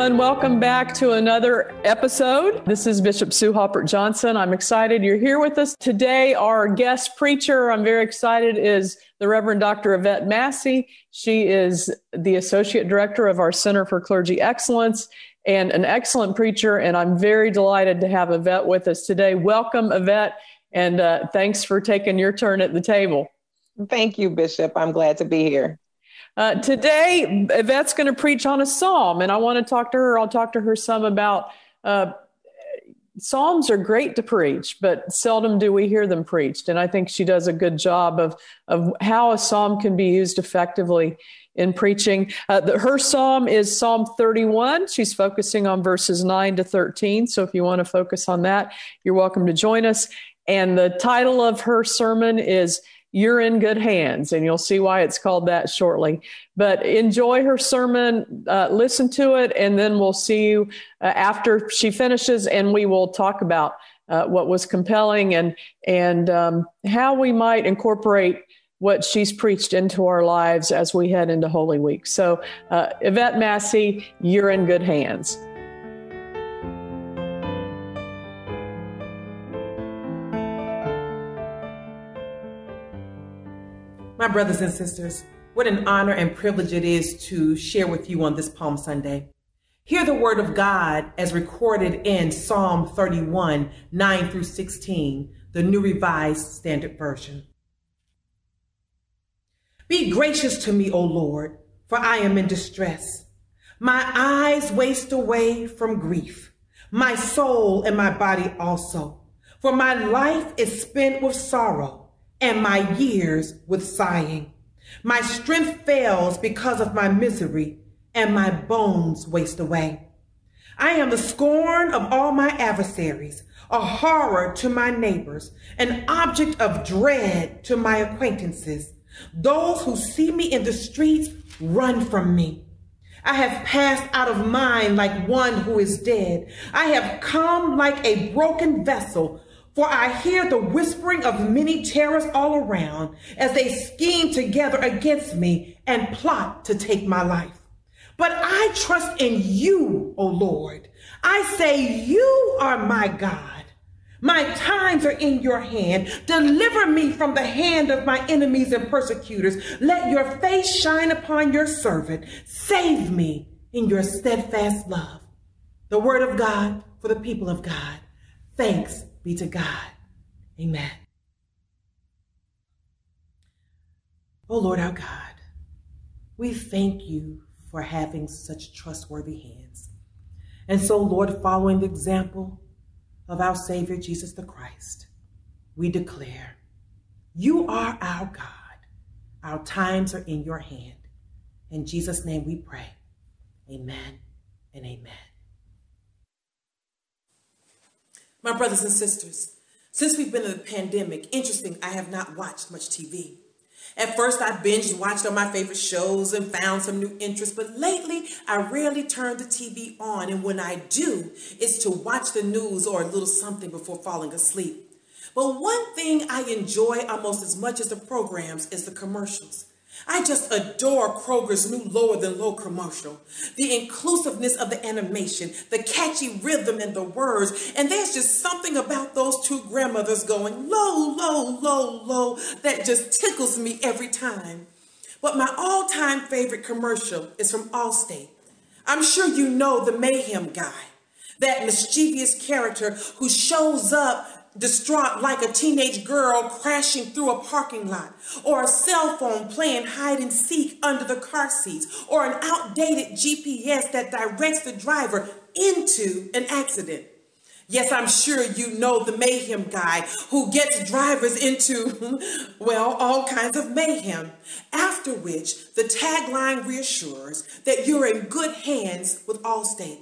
Everyone. Welcome back to another episode. This is Bishop Sue Haupert Johnson. I'm excited you're here with us today. Our guest preacher, I'm very excited, is the Reverend Dr. Yvette Massey. She is the Associate Director of our Center for Clergy Excellence and an excellent preacher. And I'm very delighted to have Yvette with us today. Welcome, Yvette, and uh, thanks for taking your turn at the table. Thank you, Bishop. I'm glad to be here. Uh, today, Yvette's going to preach on a psalm, and I want to talk to her. I'll talk to her some about uh, psalms are great to preach, but seldom do we hear them preached. And I think she does a good job of of how a psalm can be used effectively in preaching. Uh, the, her psalm is Psalm 31. She's focusing on verses 9 to 13. So if you want to focus on that, you're welcome to join us. And the title of her sermon is you're in good hands, and you'll see why it's called that shortly. But enjoy her sermon, uh, listen to it, and then we'll see you uh, after she finishes, and we will talk about uh, what was compelling and and um, how we might incorporate what she's preached into our lives as we head into Holy Week. So, uh, Yvette Massey, you're in good hands. My brothers and sisters, what an honor and privilege it is to share with you on this Palm Sunday. Hear the word of God as recorded in Psalm 31, 9 through 16, the New Revised Standard Version. Be gracious to me, O Lord, for I am in distress. My eyes waste away from grief, my soul and my body also. For my life is spent with sorrow and my years with sighing. My strength fails because of my misery, and my bones waste away. I am the scorn of all my adversaries, a horror to my neighbors, an object of dread to my acquaintances. Those who see me in the streets run from me. I have passed out of mind like one who is dead. I have come like a broken vessel for I hear the whispering of many terrors all around as they scheme together against me and plot to take my life. But I trust in you, O Lord. I say you are my God. My times are in your hand. Deliver me from the hand of my enemies and persecutors. Let your face shine upon your servant. Save me in your steadfast love. The word of God for the people of God. Thanks be to God. Amen. Oh Lord our God, we thank you for having such trustworthy hands. And so, Lord, following the example of our Savior Jesus the Christ, we declare, You are our God. Our times are in your hand. In Jesus' name we pray. Amen and amen. My brothers and sisters, since we've been in the pandemic, interesting, I have not watched much TV. At first, I binged watched all my favorite shows and found some new interests, but lately, I rarely turn the TV on, and when I do, it's to watch the news or a little something before falling asleep. But one thing I enjoy almost as much as the programs is the commercials. I just adore Kroger's new lower than low commercial. The inclusiveness of the animation, the catchy rhythm and the words, and there's just something about those two grandmothers going low, low, low, low that just tickles me every time. But my all-time favorite commercial is from Allstate. I'm sure you know the mayhem guy, that mischievous character who shows up distraught like a teenage girl crashing through a parking lot, or a cell phone playing hide and seek under the car seats, or an outdated GPS that directs the driver into an accident. Yes, I'm sure you know the mayhem guy who gets drivers into, well, all kinds of mayhem. After which, the tagline reassures that you're in good hands with Allstate.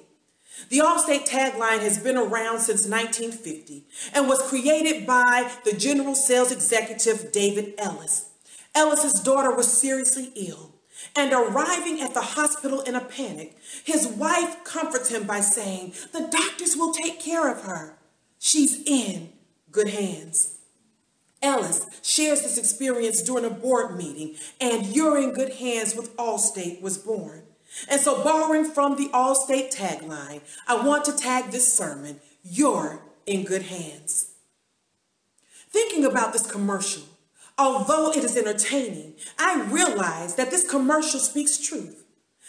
The Allstate tagline has been around since 1950 and was created by the general sales executive David Ellis. Ellis's daughter was seriously ill and arriving at the hospital in a panic, his wife comforts him by saying, the doctors will take care of her. She's in good hands. Ellis shares this experience during a board meeting and You're in Good Hands with Allstate was born. And so, borrowing from the Allstate tagline, I want to tag this sermon, You're in Good Hands. Thinking about this commercial, although it is entertaining, I realize that this commercial speaks truth.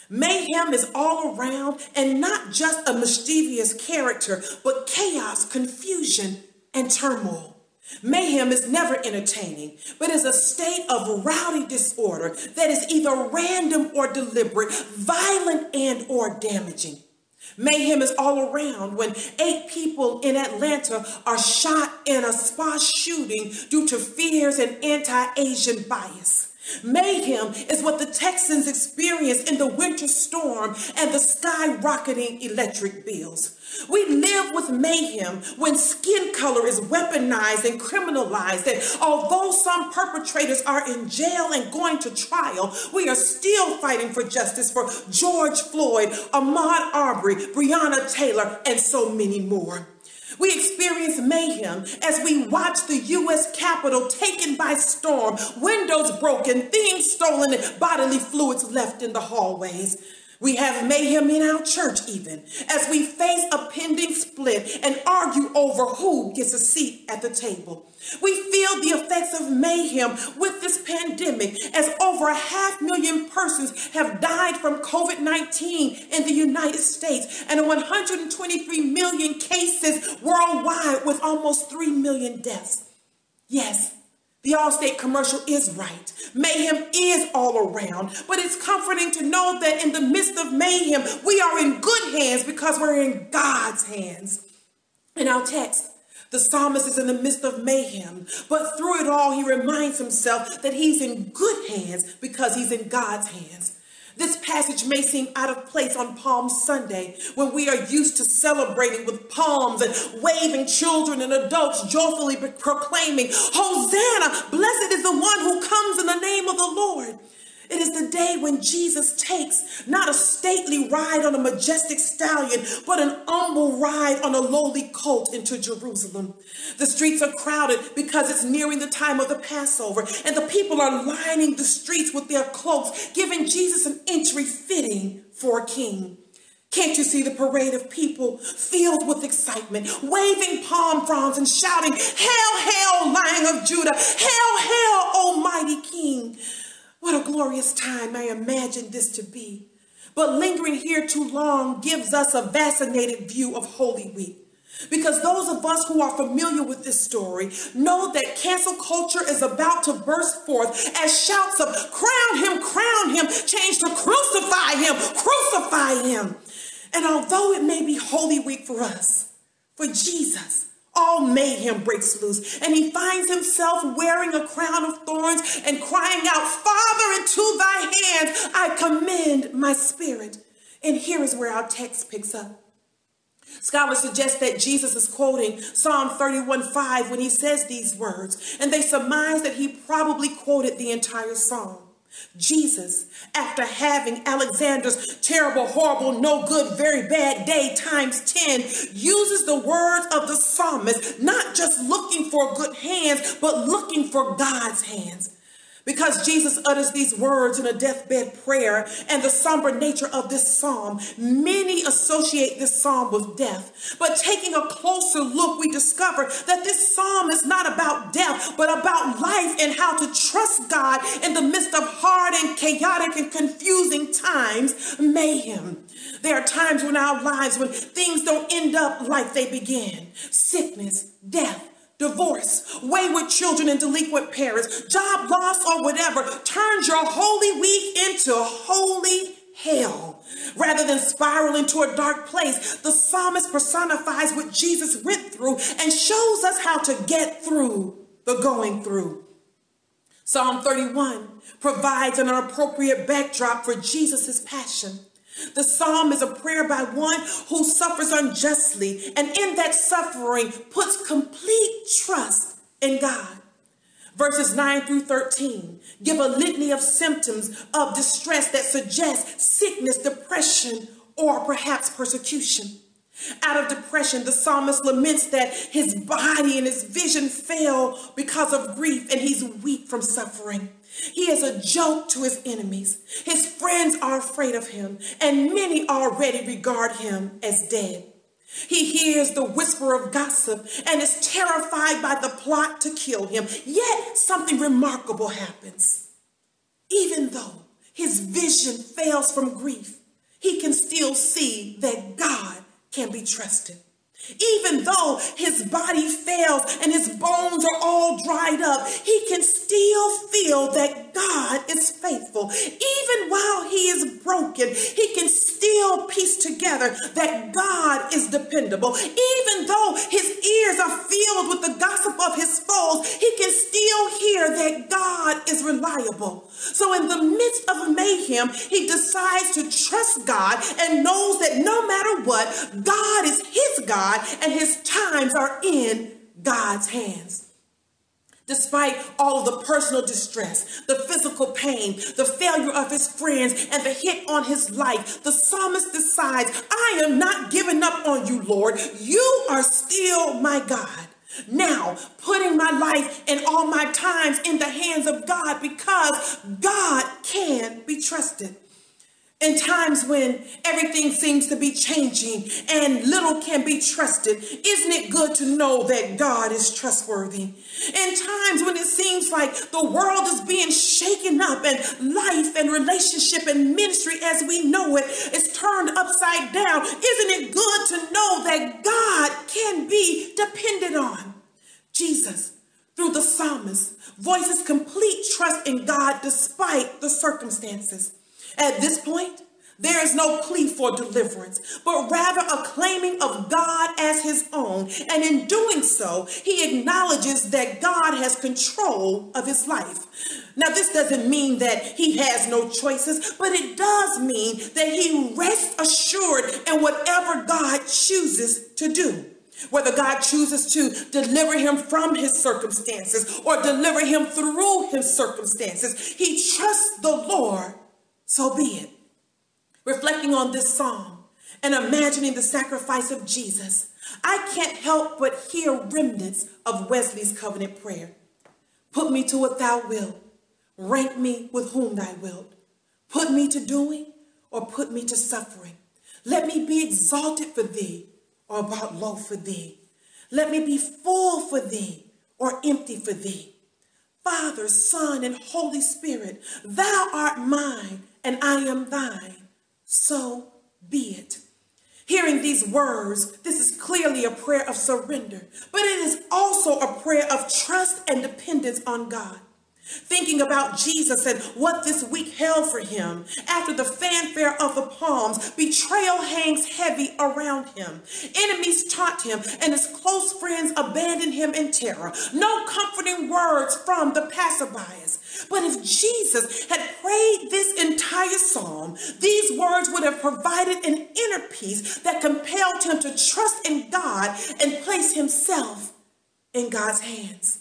Mayhem is all around and not just a mischievous character, but chaos, confusion, and turmoil. Mayhem is never entertaining, but is a state of rowdy disorder that is either random or deliberate, violent and or damaging. Mayhem is all around when eight people in Atlanta are shot in a spa shooting due to fears and anti-Asian bias. Mayhem is what the Texans experienced in the winter storm and the skyrocketing electric bills. We live with mayhem when skin color is weaponized and criminalized. And although some perpetrators are in jail and going to trial, we are still fighting for justice for George Floyd, Ahmaud Arbery, Breonna Taylor, and so many more. We experience mayhem as we watch the U.S. Capitol taken by storm, windows broken, things stolen, and bodily fluids left in the hallways. We have mayhem in our church, even as we face a pending split and argue over who gets a seat at the table. We feel the effects of mayhem with this pandemic as over a half million persons have died from COVID 19 in the United States and 123 million cases worldwide with almost 3 million deaths. Yes, the Allstate commercial is right. Mayhem is all around, but it's comforting to know that in the midst of mayhem, we are in good hands because we're in God's hands. In our text, the psalmist is in the midst of mayhem, but through it all, he reminds himself that he's in good hands because he's in God's hands. This passage may seem out of place on Palm Sunday when we are used to celebrating with palms and waving children and adults joyfully proclaiming, Hosanna, blessed is the one who comes in the name of the Lord. It is the day when Jesus takes not a stately ride on a majestic stallion, but an humble ride on a lowly colt into Jerusalem. The streets are crowded because it's nearing the time of the Passover, and the people are lining the streets with their cloaks, giving Jesus an entry fitting for a king. Can't you see the parade of people filled with excitement, waving palm fronds and shouting, Hail, hail, Lion of Judah! Hail, Almighty King! What a glorious time I imagine this to be. But lingering here too long gives us a vaccinated view of Holy Week. Because those of us who are familiar with this story know that cancel culture is about to burst forth as shouts of crown him, crown him, change to crucify him, crucify him. And although it may be Holy Week for us, for Jesus, all mayhem breaks loose, and he finds himself wearing a crown of thorns and crying out, Father, into thy hands I commend my spirit. And here is where our text picks up. Scholars suggest that Jesus is quoting Psalm 31 5 when he says these words, and they surmise that he probably quoted the entire psalm. Jesus, after having Alexander's terrible, horrible, no good, very bad day times 10, uses the words of the psalmist, not just looking for good hands, but looking for God's hands. Because Jesus utters these words in a deathbed prayer and the somber nature of this psalm, many associate this psalm with death. But taking a closer look, we discover that this psalm is not about death, but about life and how to trust God in the midst of hard and chaotic and confusing times, mayhem. There are times in our lives when things don't end up like they began sickness, death, divorce, wayward children and delinquent parents, job loss or whatever turns your holy week into holy hell. Rather than spiral into a dark place, the psalmist personifies what Jesus went through and shows us how to get through the going through. Psalm 31 provides an appropriate backdrop for Jesus' passion. The psalm is a prayer by one who suffers unjustly and in that suffering puts complete trust in God. Verses 9 through 13 give a litany of symptoms of distress that suggest sickness, depression, or perhaps persecution. Out of depression, the psalmist laments that his body and his vision fail because of grief and he's weak from suffering. He is a joke to his enemies. His friends are afraid of him, and many already regard him as dead. He hears the whisper of gossip and is terrified by the plot to kill him. Yet something remarkable happens. Even though his vision fails from grief, he can still see that God can be trusted. Even though his body fails and his bones are all dried up, he can still feel that God is faithful. Even while he is broken, he can still piece together that God is dependable. Even though his ears are filled with the gossip of his foes, he can still hear that God is reliable. So, in the midst of mayhem, he decides to trust God and knows that no matter what, God is his God and his times are in God's hands. Despite all of the personal distress, the physical pain, the failure of his friends, and the hit on his life, the psalmist decides, I am not giving up on you, Lord. You are still my God. Now, putting my life and all my times in the hands of God because God can be trusted. In times when everything seems to be changing and little can be trusted, isn't it good to know that God is trustworthy? In times when it seems like the world is being shaken up and life and relationship and ministry as we know it is turned upside down, isn't it good to know that God can be depended on? Jesus, through the psalmist, voices complete trust in God despite the circumstances. At this point, there is no plea for deliverance, but rather a claiming of God as his own. And in doing so, he acknowledges that God has control of his life. Now, this doesn't mean that he has no choices, but it does mean that he rests assured in whatever God chooses to do. Whether God chooses to deliver him from his circumstances or deliver him through his circumstances, he trusts the Lord, so be it. Reflecting on this psalm and imagining the sacrifice of Jesus, I can't help but hear remnants of Wesley's covenant prayer. Put me to what thou wilt, rank me with whom thou wilt. Put me to doing or put me to suffering. Let me be exalted for thee or about low for thee. Let me be full for thee or empty for thee. Father, Son, and Holy Spirit, thou art mine and I am thine. So be it. Hearing these words, this is clearly a prayer of surrender, but it is also a prayer of trust and dependence on God. Thinking about Jesus and what this week held for him. After the fanfare of the palms, betrayal hangs heavy around him. Enemies taunt him, and his close friends abandon him in terror. No comforting words from the passerbys. But if Jesus had prayed this entire psalm, these words would have provided an inner peace that compelled him to trust in God and place himself in God's hands.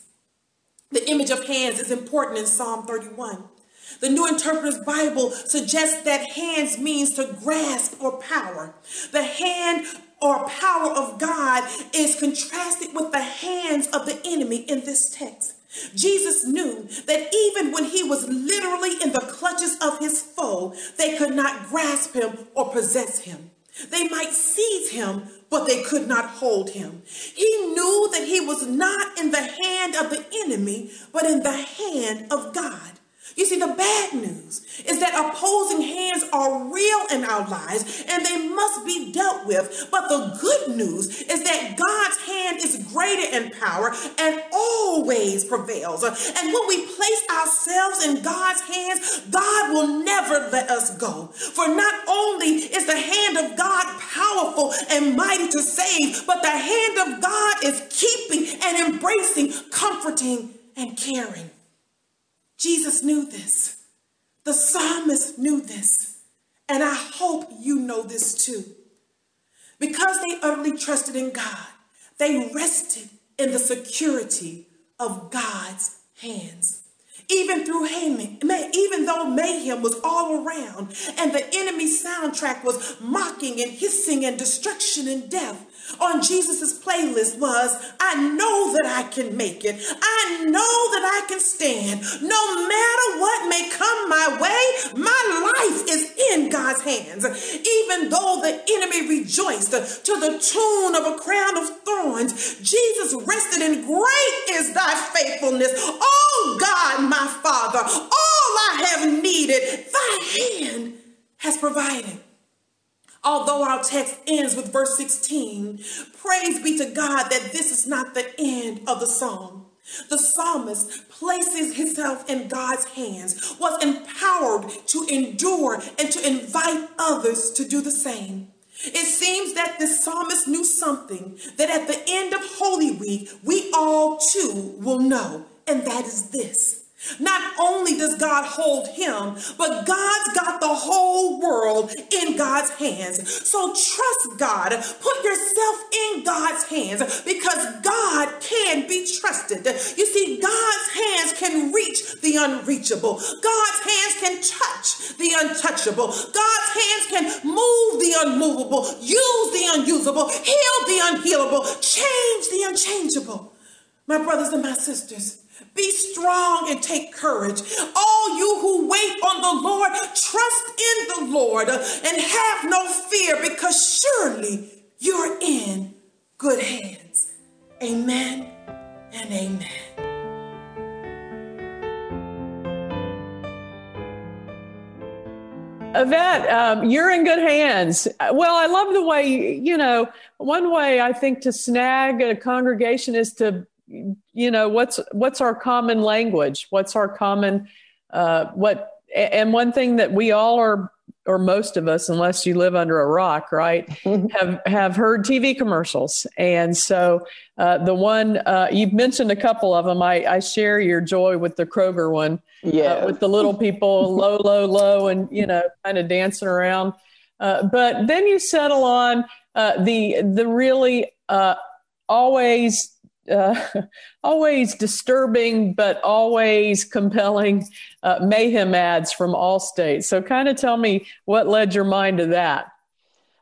The image of hands is important in Psalm 31. The New Interpreter's Bible suggests that hands means to grasp or power. The hand or power of God is contrasted with the hands of the enemy in this text. Jesus knew that even when he was literally in the clutches of his foe, they could not grasp him or possess him. They might seize him, but they could not hold him. He knew that he was not in the hand of the enemy, but in the hand of God. You see, the bad news is that opposing hands are real in our lives and they must be dealt with. But the good news is that God's hand is greater in power and always prevails. And when we place ourselves in God's hands, God will never let us go. For not only is the hand of God powerful and mighty to save, but the hand of God is keeping and embracing, comforting, and caring. Jesus knew this. The psalmist knew this. And I hope you know this too. Because they utterly trusted in God, they rested in the security of God's hands. Even through Haman, even though mayhem was all around and the enemy soundtrack was mocking and hissing and destruction and death, on Jesus's playlist was, I know that I can make it. I know that I can stand. No matter what may come my way, my life is in God's hands. Even though the enemy rejoiced to the tune of a crown of thorns, Jesus rested in great is thy faithfulness. Oh God, my Father, all I have needed, thy hand has provided. Although our text ends with verse 16, praise be to God that this is not the end of the psalm. The psalmist places himself in God's hands, was empowered to endure and to invite others to do the same. It seems that the psalmist knew something that at the end of Holy Week, we all too will know, and that is this not only does God hold him, but God's got the whole world in God's hands. So trust God. Put yourself in God's hands because God can be trusted. You see, God's hands can reach the unreachable. God's hands can touch the untouchable. God's hands can move the unmovable, use the unusable, heal the unhealable, change the unchangeable. My brothers and my sisters, be strong and take courage. All you who wait on the Lord, trust in the Lord and have no fear because surely you're in good hands. Amen and amen. Yvette, um, you're in good hands. Well, I love the way, you know, one way I think to snag a congregation is to you know what's what's our common language? What's our common uh, what and one thing that we all are or most of us unless you live under a rock right have have heard tv commercials. And so uh, the one uh, you've mentioned a couple of them. I, I share your joy with the kroger one yeah. uh, with the little people low low low and you know kind of dancing around. Uh, but then you settle on uh, the the really always uh, always disturbing but always compelling uh, mayhem ads from all states. So, kind of tell me what led your mind to that.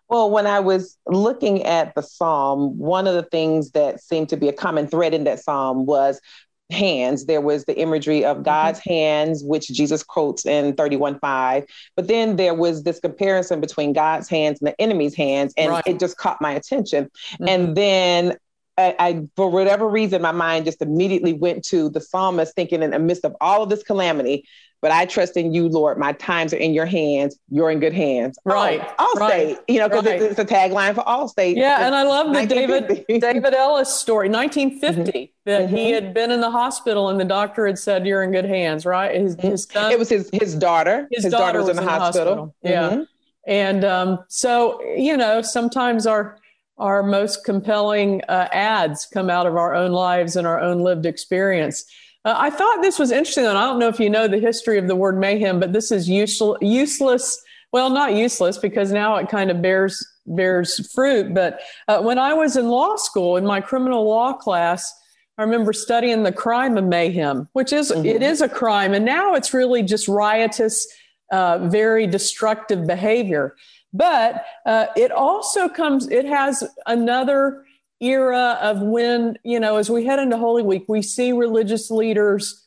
Well, when I was looking at the psalm, one of the things that seemed to be a common thread in that psalm was hands. There was the imagery of mm-hmm. God's mm-hmm. hands, which Jesus quotes in 31:5. But then there was this comparison between God's hands and the enemy's hands, and right. it just caught my attention. Mm-hmm. And then I, I, for whatever reason, my mind just immediately went to the psalmist thinking in the midst of all of this calamity, but I trust in you, Lord. My times are in your hands. You're in good hands. Right. Oh, Allstate, right. you know, because right. it's, it's, a tagline for Allstate. Yeah. And I love the David, David Ellis story, 1950, mm-hmm. that mm-hmm. he had been in the hospital and the doctor had said, you're in good hands, right? His, mm-hmm. his son, it was his, his daughter. His, his daughter, daughter, was, in the, in the hospital. hospital. Yeah. Mm-hmm. And um, so, you know, sometimes our, our most compelling uh, ads come out of our own lives and our own lived experience. Uh, I thought this was interesting, and I don't know if you know the history of the word mayhem, but this is useless. useless well, not useless because now it kind of bears bears fruit. But uh, when I was in law school, in my criminal law class, I remember studying the crime of mayhem, which is mm-hmm. it is a crime, and now it's really just riotous, uh, very destructive behavior. But uh, it also comes, it has another era of when, you know, as we head into Holy Week, we see religious leaders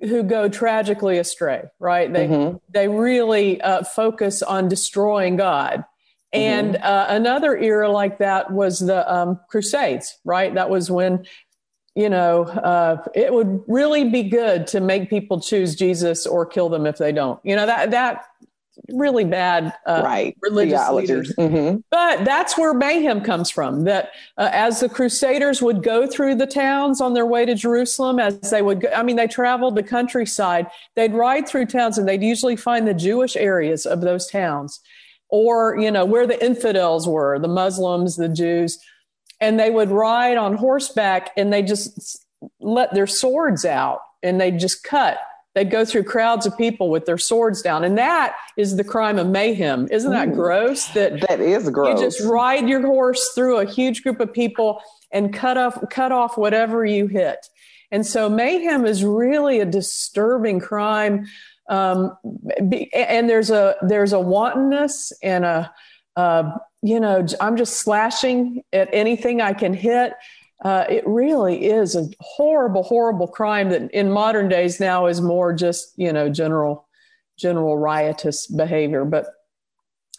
who go tragically astray, right? They, mm-hmm. they really uh, focus on destroying God. Mm-hmm. And uh, another era like that was the um, Crusades, right? That was when you know, uh, it would really be good to make people choose Jesus or kill them if they don't. You know that that really bad uh, right. religious Theology. leaders. Mm-hmm. But that's where mayhem comes from. That uh, as the Crusaders would go through the towns on their way to Jerusalem, as they would, go, I mean, they traveled the countryside. They'd ride through towns, and they'd usually find the Jewish areas of those towns, or you know where the infidels were, the Muslims, the Jews, and they would ride on horseback, and they just let their swords out, and they just cut They'd go through crowds of people with their swords down. And that is the crime of mayhem. Isn't that gross? That that is gross. You just ride your horse through a huge group of people and cut off cut off whatever you hit. And so mayhem is really a disturbing crime. Um, and there's a there's a wantonness and a uh, you know I'm just slashing at anything I can hit. Uh, it really is a horrible, horrible crime that in modern days now is more just you know general general riotous behavior. But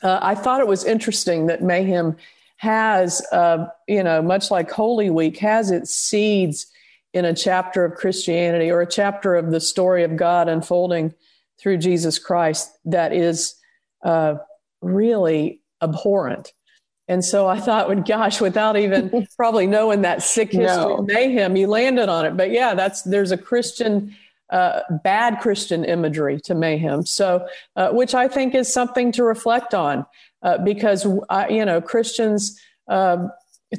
uh, I thought it was interesting that mayhem has, uh, you know, much like Holy Week, has its seeds in a chapter of Christianity or a chapter of the story of God unfolding through Jesus Christ that is uh, really abhorrent. And so I thought, well, gosh, without even probably knowing that sick history no. mayhem, you landed on it. But yeah, that's there's a Christian, uh, bad Christian imagery to mayhem. So, uh, which I think is something to reflect on, uh, because uh, you know Christians um,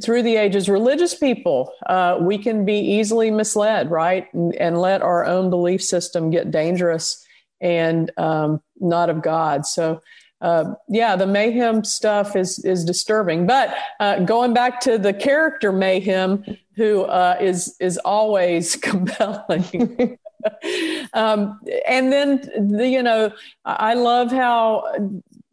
through the ages, religious people, uh, we can be easily misled, right? And, and, let our own belief system get dangerous and um, not of God. So, uh, yeah, the mayhem stuff is is disturbing. But uh, going back to the character mayhem, who uh, is is always compelling. um, and then the, you know, I love how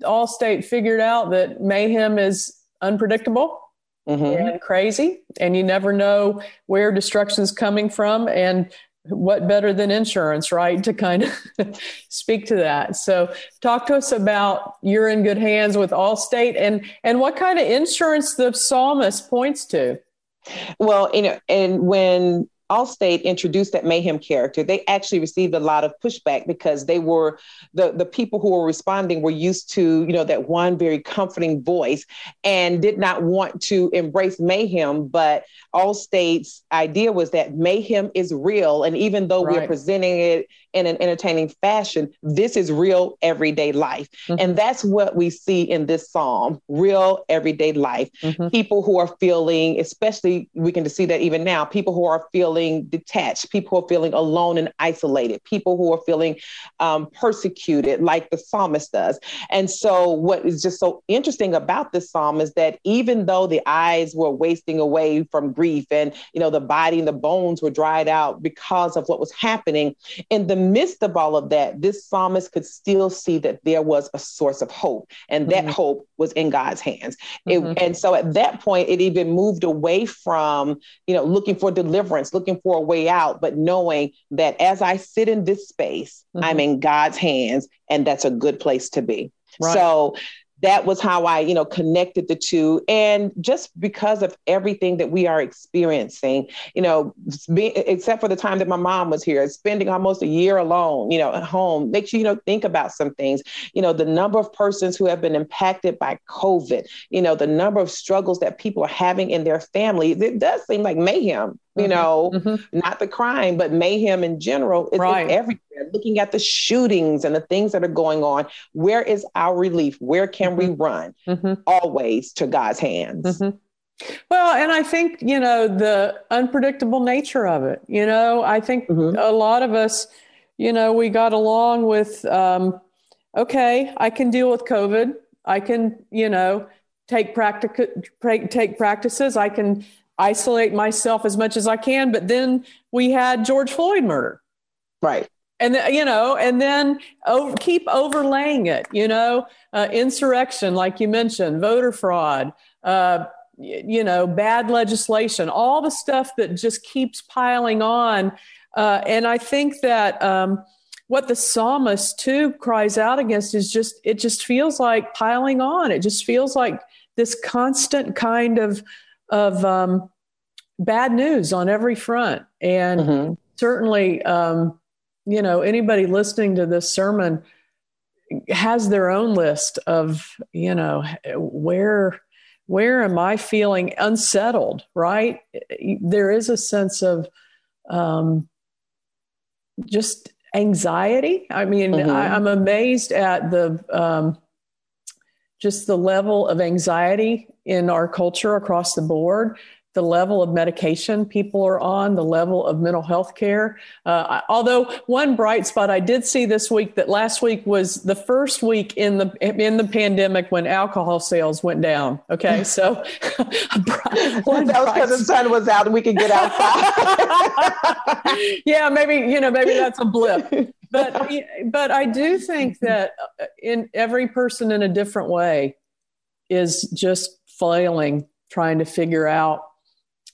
Allstate figured out that mayhem is unpredictable mm-hmm. and crazy, and you never know where destruction is coming from. And what better than insurance, right? To kind of speak to that. So, talk to us about you're in good hands with Allstate, and and what kind of insurance the psalmist points to. Well, you know, and when Allstate introduced that mayhem character, they actually received a lot of pushback because they were the the people who were responding were used to you know that one very comforting voice and did not want to embrace mayhem. But Allstate's idea was that mayhem is real, and even though right. we're presenting it in an entertaining fashion, this is real everyday life, mm-hmm. and that's what we see in this psalm: real everyday life. Mm-hmm. People who are feeling, especially we can see that even now, people who are feeling detached, people who are feeling alone and isolated, people who are feeling um, persecuted, like the psalmist does. And so, what is just so interesting about this psalm is that even though the eyes were wasting away from grief and you know the body and the bones were dried out because of what was happening, in the midst of all of that, this psalmist could still see that there was a source of hope, and that mm-hmm. hope was in God's hands. Mm-hmm. And so, at that point, it even moved away from you know looking for deliverance, looking looking for a way out, but knowing that as I sit in this space, mm-hmm. I'm in God's hands, and that's a good place to be. Right. So that was how I, you know, connected the two. And just because of everything that we are experiencing, you know, except for the time that my mom was here, spending almost a year alone, you know, at home, makes you, you know, think about some things. You know, the number of persons who have been impacted by COVID, you know, the number of struggles that people are having in their family, it does seem like mayhem you mm-hmm. know, mm-hmm. not the crime, but mayhem in general is right. everywhere. Looking at the shootings and the things that are going on, where is our relief? Where can mm-hmm. we run? Mm-hmm. Always to God's hands. Mm-hmm. Well, and I think, you know, the unpredictable nature of it, you know, I think mm-hmm. a lot of us, you know, we got along with, um, okay, I can deal with COVID. I can, you know, take practic- take practices. I can isolate myself as much as I can. But then we had George Floyd murder. Right. And, you know, and then over, keep overlaying it, you know, uh, insurrection, like you mentioned, voter fraud, uh, you know, bad legislation, all the stuff that just keeps piling on. Uh, and I think that um, what the psalmist too cries out against is just, it just feels like piling on. It just feels like this constant kind of of um, bad news on every front. And mm-hmm. certainly, um, you know, anybody listening to this sermon has their own list of, you know, where where am I feeling unsettled? Right? There is a sense of um, just anxiety. I mean, mm-hmm. I, am amazed at the um, just the level of anxiety in our culture across the board. the level of medication people are on, the level of mental health care. Uh, although one bright spot I did see this week that last week was the first week in the in the pandemic when alcohol sales went down. Okay, so that was because the sun was out and we could get outside. yeah, maybe you know maybe that's a blip. But but I do think that in every person in a different way is just flailing trying to figure out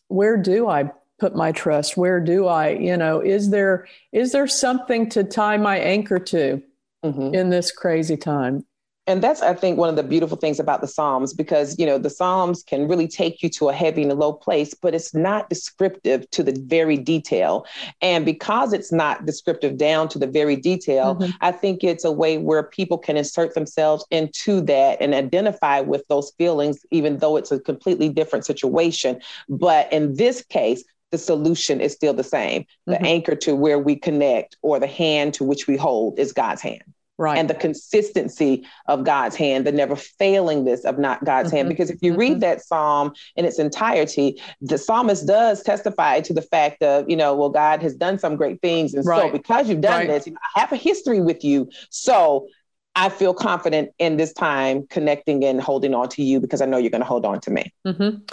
where do I put my trust? Where do I, you know, is there is there something to tie my anchor to mm-hmm. in this crazy time? And that's i think one of the beautiful things about the psalms because you know the psalms can really take you to a heavy and a low place but it's not descriptive to the very detail and because it's not descriptive down to the very detail mm-hmm. i think it's a way where people can insert themselves into that and identify with those feelings even though it's a completely different situation but in this case the solution is still the same. The mm-hmm. anchor to where we connect or the hand to which we hold is God's hand. Right. And the consistency of God's hand, the never failingness of not God's mm-hmm. hand. Because if you mm-hmm. read that psalm in its entirety, the psalmist does testify to the fact of, you know, well, God has done some great things. And right. so because you've done right. this, you know, I have a history with you. So I feel confident in this time connecting and holding on to you because I know you're going to hold on to me. Mm-hmm.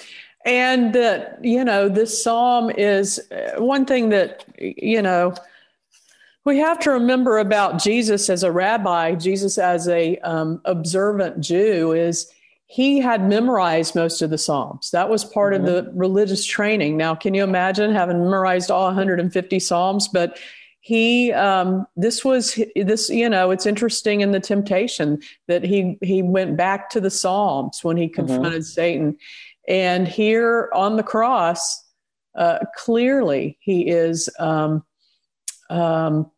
And that, you know, this psalm is uh, one thing that, you know, we have to remember about Jesus as a rabbi, Jesus as a um, observant Jew is he had memorized most of the Psalms. That was part mm-hmm. of the religious training. Now, can you imagine having memorized all 150 Psalms? But he, um, this was this, you know, it's interesting in the temptation that he he went back to the Psalms when he mm-hmm. confronted mm-hmm. Satan, and here on the cross, uh, clearly he is. Um, um,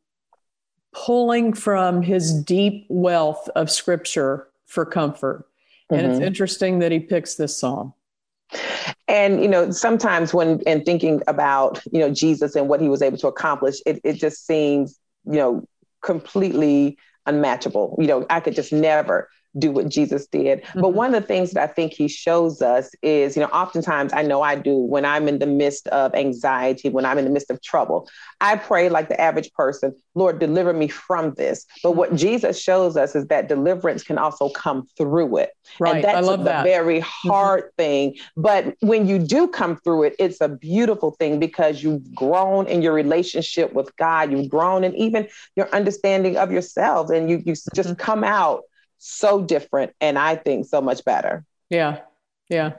pulling from his deep wealth of scripture for comfort. Mm-hmm. And it's mm-hmm. interesting that he picks this psalm. And you know, sometimes when in thinking about you know Jesus and what he was able to accomplish, it, it just seems you know completely unmatchable. You know, I could just never do what Jesus did. Mm-hmm. But one of the things that I think he shows us is, you know, oftentimes I know I do when I'm in the midst of anxiety, when I'm in the midst of trouble, I pray like the average person, Lord, deliver me from this. But what Jesus shows us is that deliverance can also come through it. Right. And that's I love a that. very mm-hmm. hard mm-hmm. thing. But when you do come through it, it's a beautiful thing because you've grown in your relationship with God. You've grown in even your understanding of yourself. And you, you just mm-hmm. come out so different and I think so much better. Yeah. Yeah.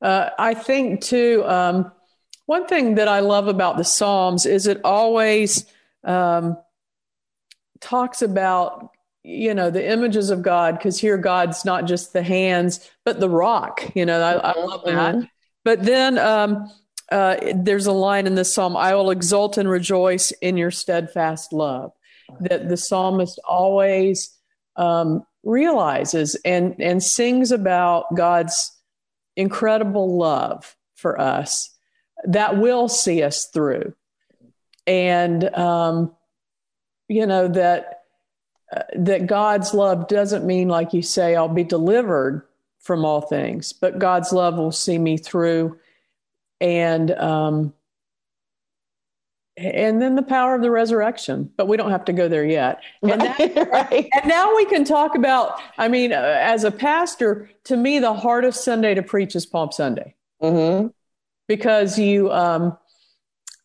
Uh, I think too, um, one thing that I love about the Psalms is it always um, talks about, you know, the images of God, because here God's not just the hands, but the rock. You know, I, I love that. Mm-hmm. But then um, uh, there's a line in the psalm I will exult and rejoice in your steadfast love. That the psalmist always um, realizes and and sings about God's incredible love for us that will see us through, and um, you know that uh, that God's love doesn't mean like you say I'll be delivered from all things, but God's love will see me through, and um, and then the power of the resurrection but we don't have to go there yet and, that, right. and now we can talk about i mean uh, as a pastor to me the hardest sunday to preach is palm sunday mm-hmm. because you um,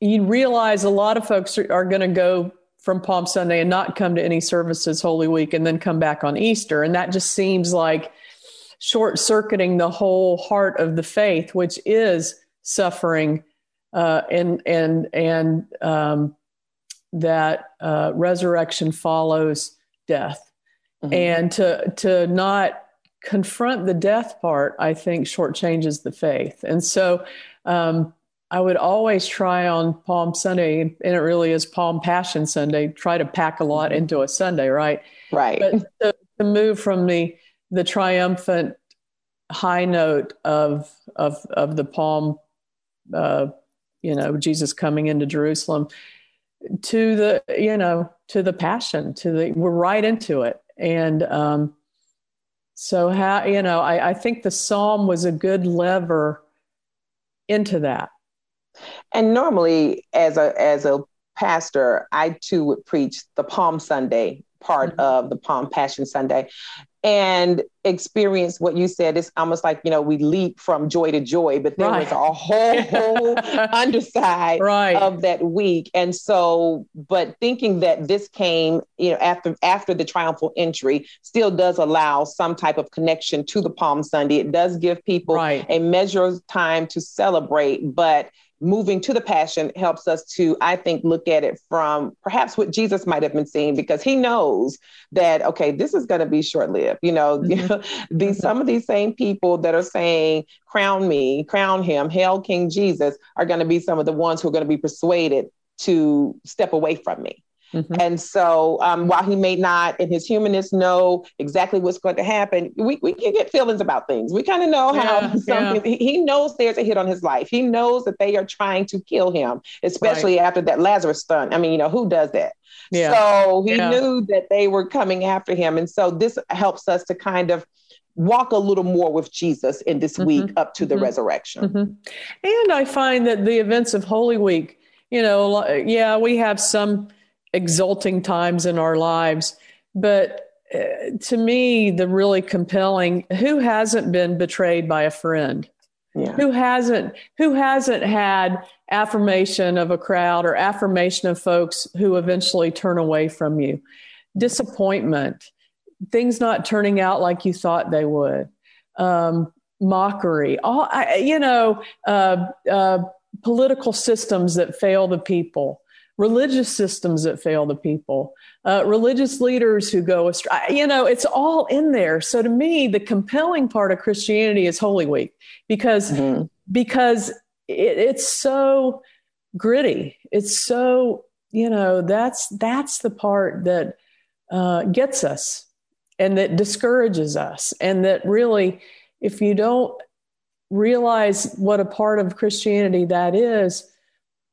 you realize a lot of folks are, are going to go from palm sunday and not come to any services holy week and then come back on easter and that just seems like short circuiting the whole heart of the faith which is suffering uh, and and and um, that uh, resurrection follows death, mm-hmm. and to to not confront the death part, I think shortchanges the faith, and so. Um, I would always try on Palm Sunday, and it really is Palm Passion Sunday. Try to pack a lot mm-hmm. into a Sunday, right? Right. But to, to move from the the triumphant high note of of of the Palm uh, you know, Jesus coming into Jerusalem to the, you know, to the passion, to the, we're right into it. And um, so, how, you know, I, I think the psalm was a good lever into that. And normally, as a as a pastor, I too would preach the Palm Sunday part mm-hmm. of the Palm Passion Sunday and experience what you said. It's almost like, you know, we leap from joy to joy, but there right. was a whole, whole underside right. of that week. And so, but thinking that this came, you know, after after the triumphal entry still does allow some type of connection to the Palm Sunday. It does give people right. a measure of time to celebrate, but moving to the passion helps us to i think look at it from perhaps what jesus might have been seeing because he knows that okay this is going to be short-lived you know, mm-hmm. these some of these same people that are saying crown me crown him hail king jesus are going to be some of the ones who are going to be persuaded to step away from me Mm-hmm. And so, um, while he may not, in his humanness, know exactly what's going to happen, we, we can get feelings about things. We kind of know how yeah, something, yeah. he knows there's a hit on his life. He knows that they are trying to kill him, especially right. after that Lazarus stunt. I mean, you know, who does that? Yeah. So he knew that they were coming after him. And so this helps us to kind of walk a little more with Jesus in this mm-hmm. week up to the mm-hmm. resurrection. Mm-hmm. And I find that the events of Holy Week, you know, yeah, we have some exulting times in our lives. But uh, to me, the really compelling who hasn't been betrayed by a friend? Yeah. Who hasn't who hasn't had affirmation of a crowd or affirmation of folks who eventually turn away from you? Disappointment, things not turning out like you thought they would, um, mockery, all I, you know, uh, uh, political systems that fail the people, religious systems that fail the people, uh, religious leaders who go astray. You know, it's all in there. So to me, the compelling part of Christianity is Holy Week because mm-hmm. because it, it's so gritty. It's so you know that's that's the part that uh, gets us and that discourages us and that really if you don't realize what a part of christianity that is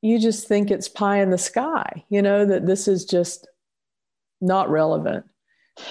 you just think it's pie in the sky, you know, that this is just not relevant.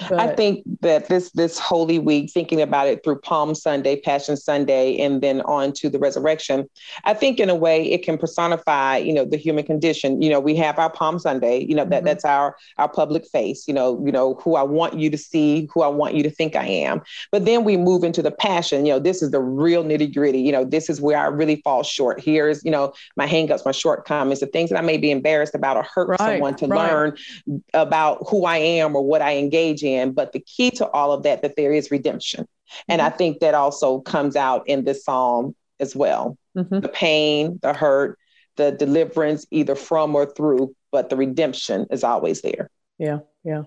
But, I think that this this Holy Week, thinking about it through Palm Sunday, Passion Sunday, and then on to the resurrection, I think in a way it can personify, you know, the human condition. You know, we have our Palm Sunday, you know, that mm-hmm. that's our our public face, you know, you know, who I want you to see, who I want you to think I am. But then we move into the passion, you know, this is the real nitty gritty, you know, this is where I really fall short. Here's, you know, my hangups, my shortcomings, the things that I may be embarrassed about or hurt right, someone to right. learn about who I am or what I engage in. But the key to all of that, that there is redemption. And mm-hmm. I think that also comes out in this psalm as well. Mm-hmm. The pain, the hurt, the deliverance, either from or through, but the redemption is always there. Yeah, yeah.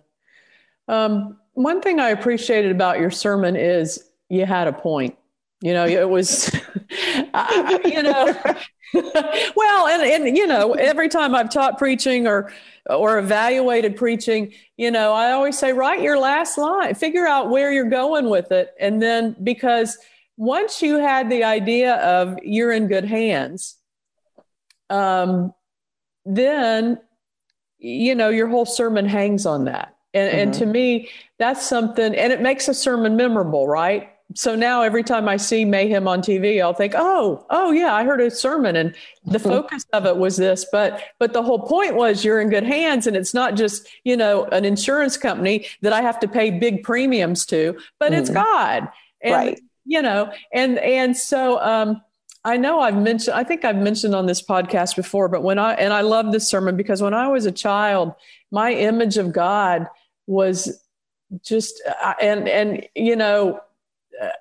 Um, one thing I appreciated about your sermon is you had a point. You know, it was, I, you know, well, and, and, you know, every time I've taught preaching or, or evaluated preaching, you know, I always say, write your last line, figure out where you're going with it. And then because once you had the idea of you're in good hands, um, then, you know, your whole sermon hangs on that. And, mm-hmm. and to me, that's something, and it makes a sermon memorable, right? So now every time I see mayhem on TV, I'll think, oh, oh yeah, I heard a sermon and the mm-hmm. focus of it was this. But but the whole point was you're in good hands and it's not just, you know, an insurance company that I have to pay big premiums to, but mm. it's God. And right. you know, and and so um I know I've mentioned I think I've mentioned on this podcast before, but when I and I love this sermon because when I was a child, my image of God was just uh, and and you know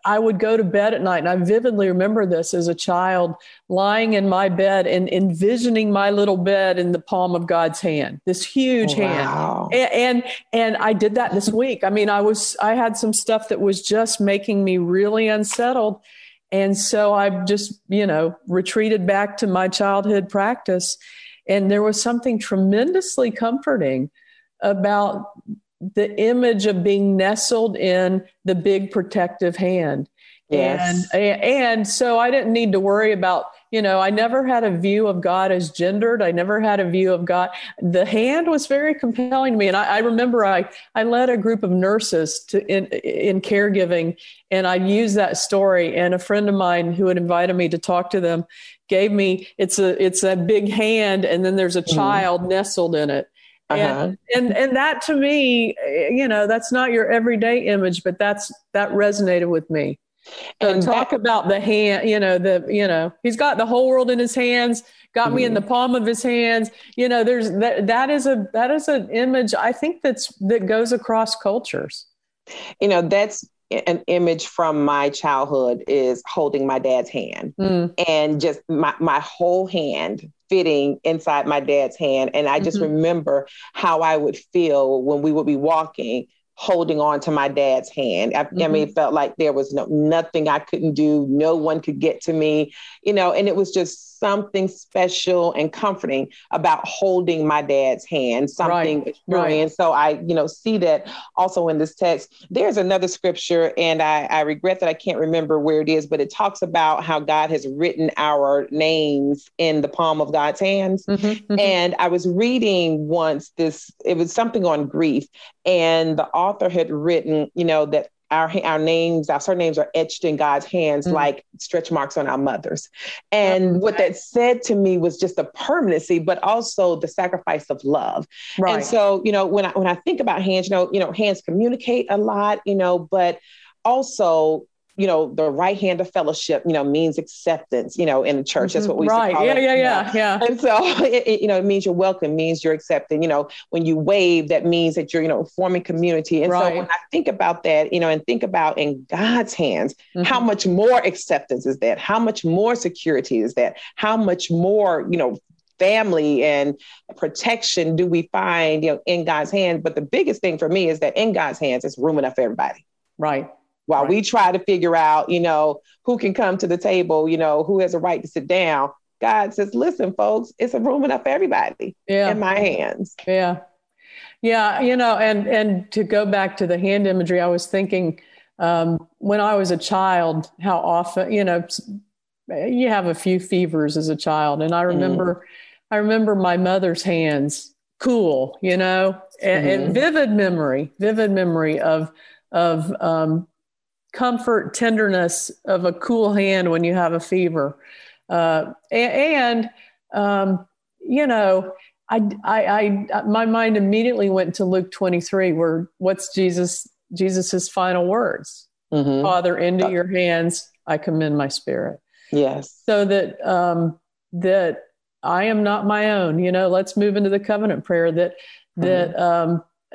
I would go to bed at night, and I vividly remember this as a child, lying in my bed and envisioning my little bed in the palm of God's hand, this huge oh, wow. hand. And, and and I did that this week. I mean, I was I had some stuff that was just making me really unsettled, and so I just you know retreated back to my childhood practice, and there was something tremendously comforting about the image of being nestled in the big protective hand. Yes. And, and so I didn't need to worry about, you know, I never had a view of God as gendered. I never had a view of God. The hand was very compelling to me. And I, I remember I, I led a group of nurses to in, in caregiving and I used that story. And a friend of mine who had invited me to talk to them gave me, it's a, it's a big hand and then there's a mm-hmm. child nestled in it. Uh-huh. And, and and that to me, you know, that's not your everyday image, but that's that resonated with me. And talk that, about the hand, you know, the, you know, he's got the whole world in his hands, got mm-hmm. me in the palm of his hands. You know, there's that, that is a, that is an image I think that's, that goes across cultures. You know, that's an image from my childhood is holding my dad's hand mm. and just my, my whole hand fitting inside my dad's hand. And I just mm-hmm. remember how I would feel when we would be walking holding on to my dad's hand. I, mm-hmm. I, mean, it felt like there was no nothing I couldn't do. No one could get to me, you know, and it was just something special and comforting about holding my dad's hand, something right. Right. And So I, you know, see that also in this text. There's another scripture, and I, I regret that I can't remember where it is, but it talks about how God has written our names in the palm of God's hands. Mm-hmm, mm-hmm. And I was reading once this, it was something on grief, and the author had written, you know, that our our names, our surnames are etched in God's hands mm-hmm. like stretch marks on our mothers. And what that said to me was just the permanency, but also the sacrifice of love. Right. And so, you know, when I when I think about hands, you know, you know, hands communicate a lot, you know, but also you know, the right hand of fellowship, you know, means acceptance, you know, in the church. That's what we right. yeah, it, yeah, yeah, yeah. And so, it, it, you know, it means you're welcome, means you're accepted. You know, when you wave, that means that you're, you know, forming community. And right. so when I think about that, you know, and think about in God's hands, mm-hmm. how much more acceptance is that? How much more security is that? How much more, you know, family and protection do we find, you know, in God's hands? But the biggest thing for me is that in God's hands, it's room enough for everybody. Right while right. we try to figure out, you know, who can come to the table, you know, who has a right to sit down. God says, listen, folks, it's a room enough for everybody yeah. in my hands. Yeah. Yeah. You know, and, and to go back to the hand imagery, I was thinking um, when I was a child, how often, you know, you have a few fevers as a child. And I remember, mm. I remember my mother's hands cool, you know, and, mm-hmm. and vivid memory, vivid memory of, of um, comfort, tenderness of a cool hand when you have a fever. Uh, and, um, you know, I, I, I, my mind immediately went to Luke 23, where what's Jesus, Jesus's final words? Mm-hmm. Father, into your hands I commend my spirit. Yes. So that, um, that I am not my own, you know, let's move into the covenant prayer that, that, mm-hmm.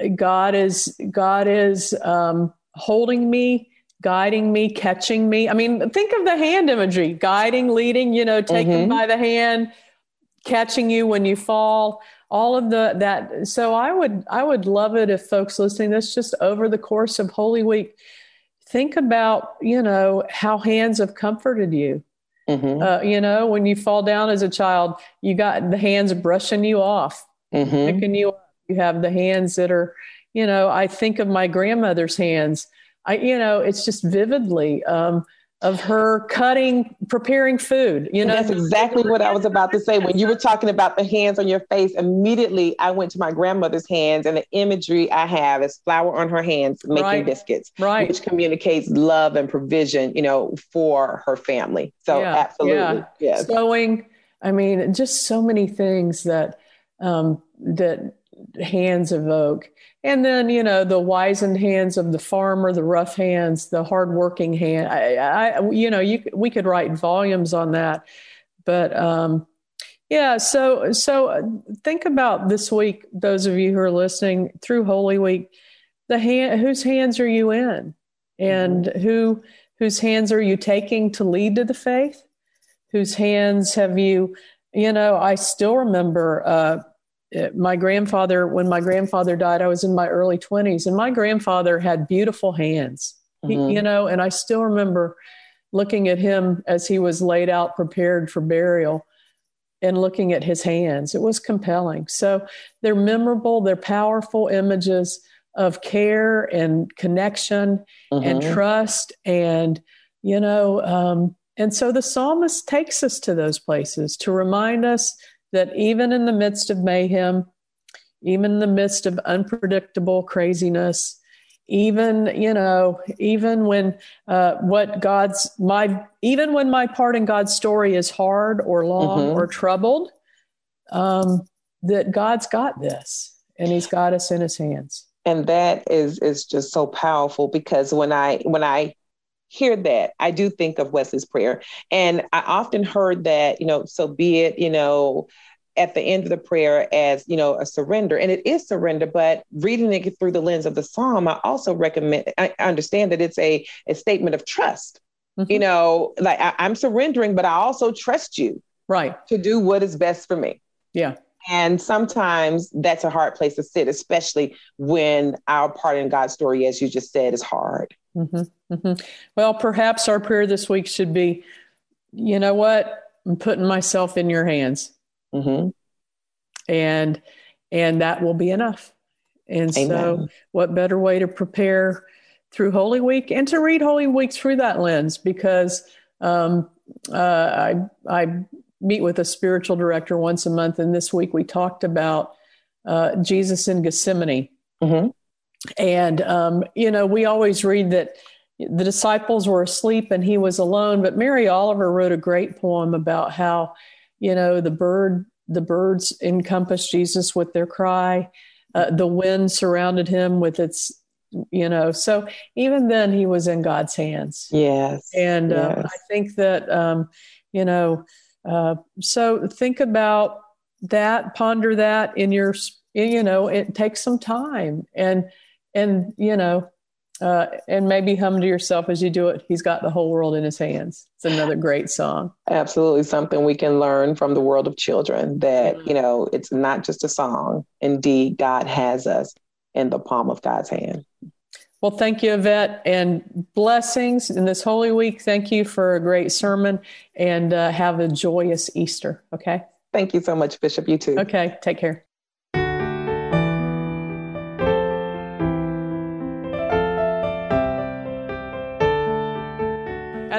um, God is, God is, um, holding me guiding me, catching me. I mean, think of the hand imagery guiding, leading, you know, taking mm-hmm. by the hand, catching you when you fall. All of the that. So I would I would love it if folks listening this just over the course of Holy Week, think about you know how hands have comforted you. Mm-hmm. Uh, you know, when you fall down as a child, you got the hands brushing you off, mm-hmm. picking you up. You have the hands that are, you know, I think of my grandmother's hands I, you know, it's just vividly um, of her cutting, preparing food. You know, that's exactly what I was about to say. When you were talking about the hands on your face, immediately I went to my grandmother's hands, and the imagery I have is flour on her hands making right. biscuits, right. which communicates love and provision, you know, for her family. So yeah. absolutely, yeah. yes. Sewing. I mean, just so many things that um, that hands evoke. And then, you know, the wizened hands of the farmer, the rough hands, the hardworking hand. I, I you know, you we could write volumes on that. But um, yeah, so so think about this week. Those of you who are listening through Holy Week, the hand whose hands are you in, and mm-hmm. who whose hands are you taking to lead to the faith? Whose hands have you? You know, I still remember. Uh, my grandfather, when my grandfather died, I was in my early 20s, and my grandfather had beautiful hands, mm-hmm. he, you know, and I still remember looking at him as he was laid out, prepared for burial, and looking at his hands. It was compelling. So they're memorable, they're powerful images of care and connection mm-hmm. and trust and, you know, um, and so the psalmist takes us to those places to remind us that even in the midst of mayhem, even in the midst of unpredictable craziness, even you know even when uh, what god's my even when my part in god's story is hard or long mm-hmm. or troubled um, that god's got this and he's got us in his hands and that is is just so powerful because when i when i hear that i do think of wesley's prayer. And i often heard that you know so be it you know at the end of the prayer as you know a surrender. And it is surrender but reading it through the lens of the psalm i also recommend i understand that it's a, a statement of trust. Mm-hmm. you know like I, i'm surrendering but i also trust you right. to do what is best for me. Yeah. And sometimes that's a hard place to sit especially when our part in god's story as you just said is hard mm-hmm. Mm-hmm. well perhaps our prayer this week should be you know what i'm putting myself in your hands Mm-hmm. And and that will be enough. And Amen. so, what better way to prepare through Holy Week and to read Holy Week through that lens? Because um, uh, I I meet with a spiritual director once a month, and this week we talked about uh, Jesus in Gethsemane. And um, you know, we always read that the disciples were asleep and he was alone. But Mary Oliver wrote a great poem about how you know the bird the birds encompassed jesus with their cry uh, the wind surrounded him with its you know so even then he was in god's hands yes and uh, yes. i think that um, you know uh, so think about that ponder that in your you know it takes some time and and you know uh, and maybe hum to yourself as you do it. He's got the whole world in his hands. It's another great song. Absolutely, something we can learn from the world of children. That mm-hmm. you know, it's not just a song. Indeed, God has us in the palm of God's hand. Well, thank you, Yvette, and blessings in this Holy Week. Thank you for a great sermon, and uh, have a joyous Easter. Okay. Thank you so much, Bishop. You too. Okay. Take care.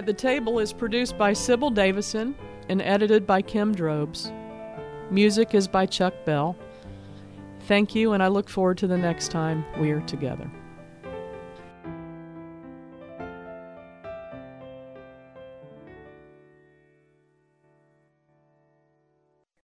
At the Table is produced by Sybil Davison and edited by Kim Drobes. Music is by Chuck Bell. Thank you, and I look forward to the next time we are together.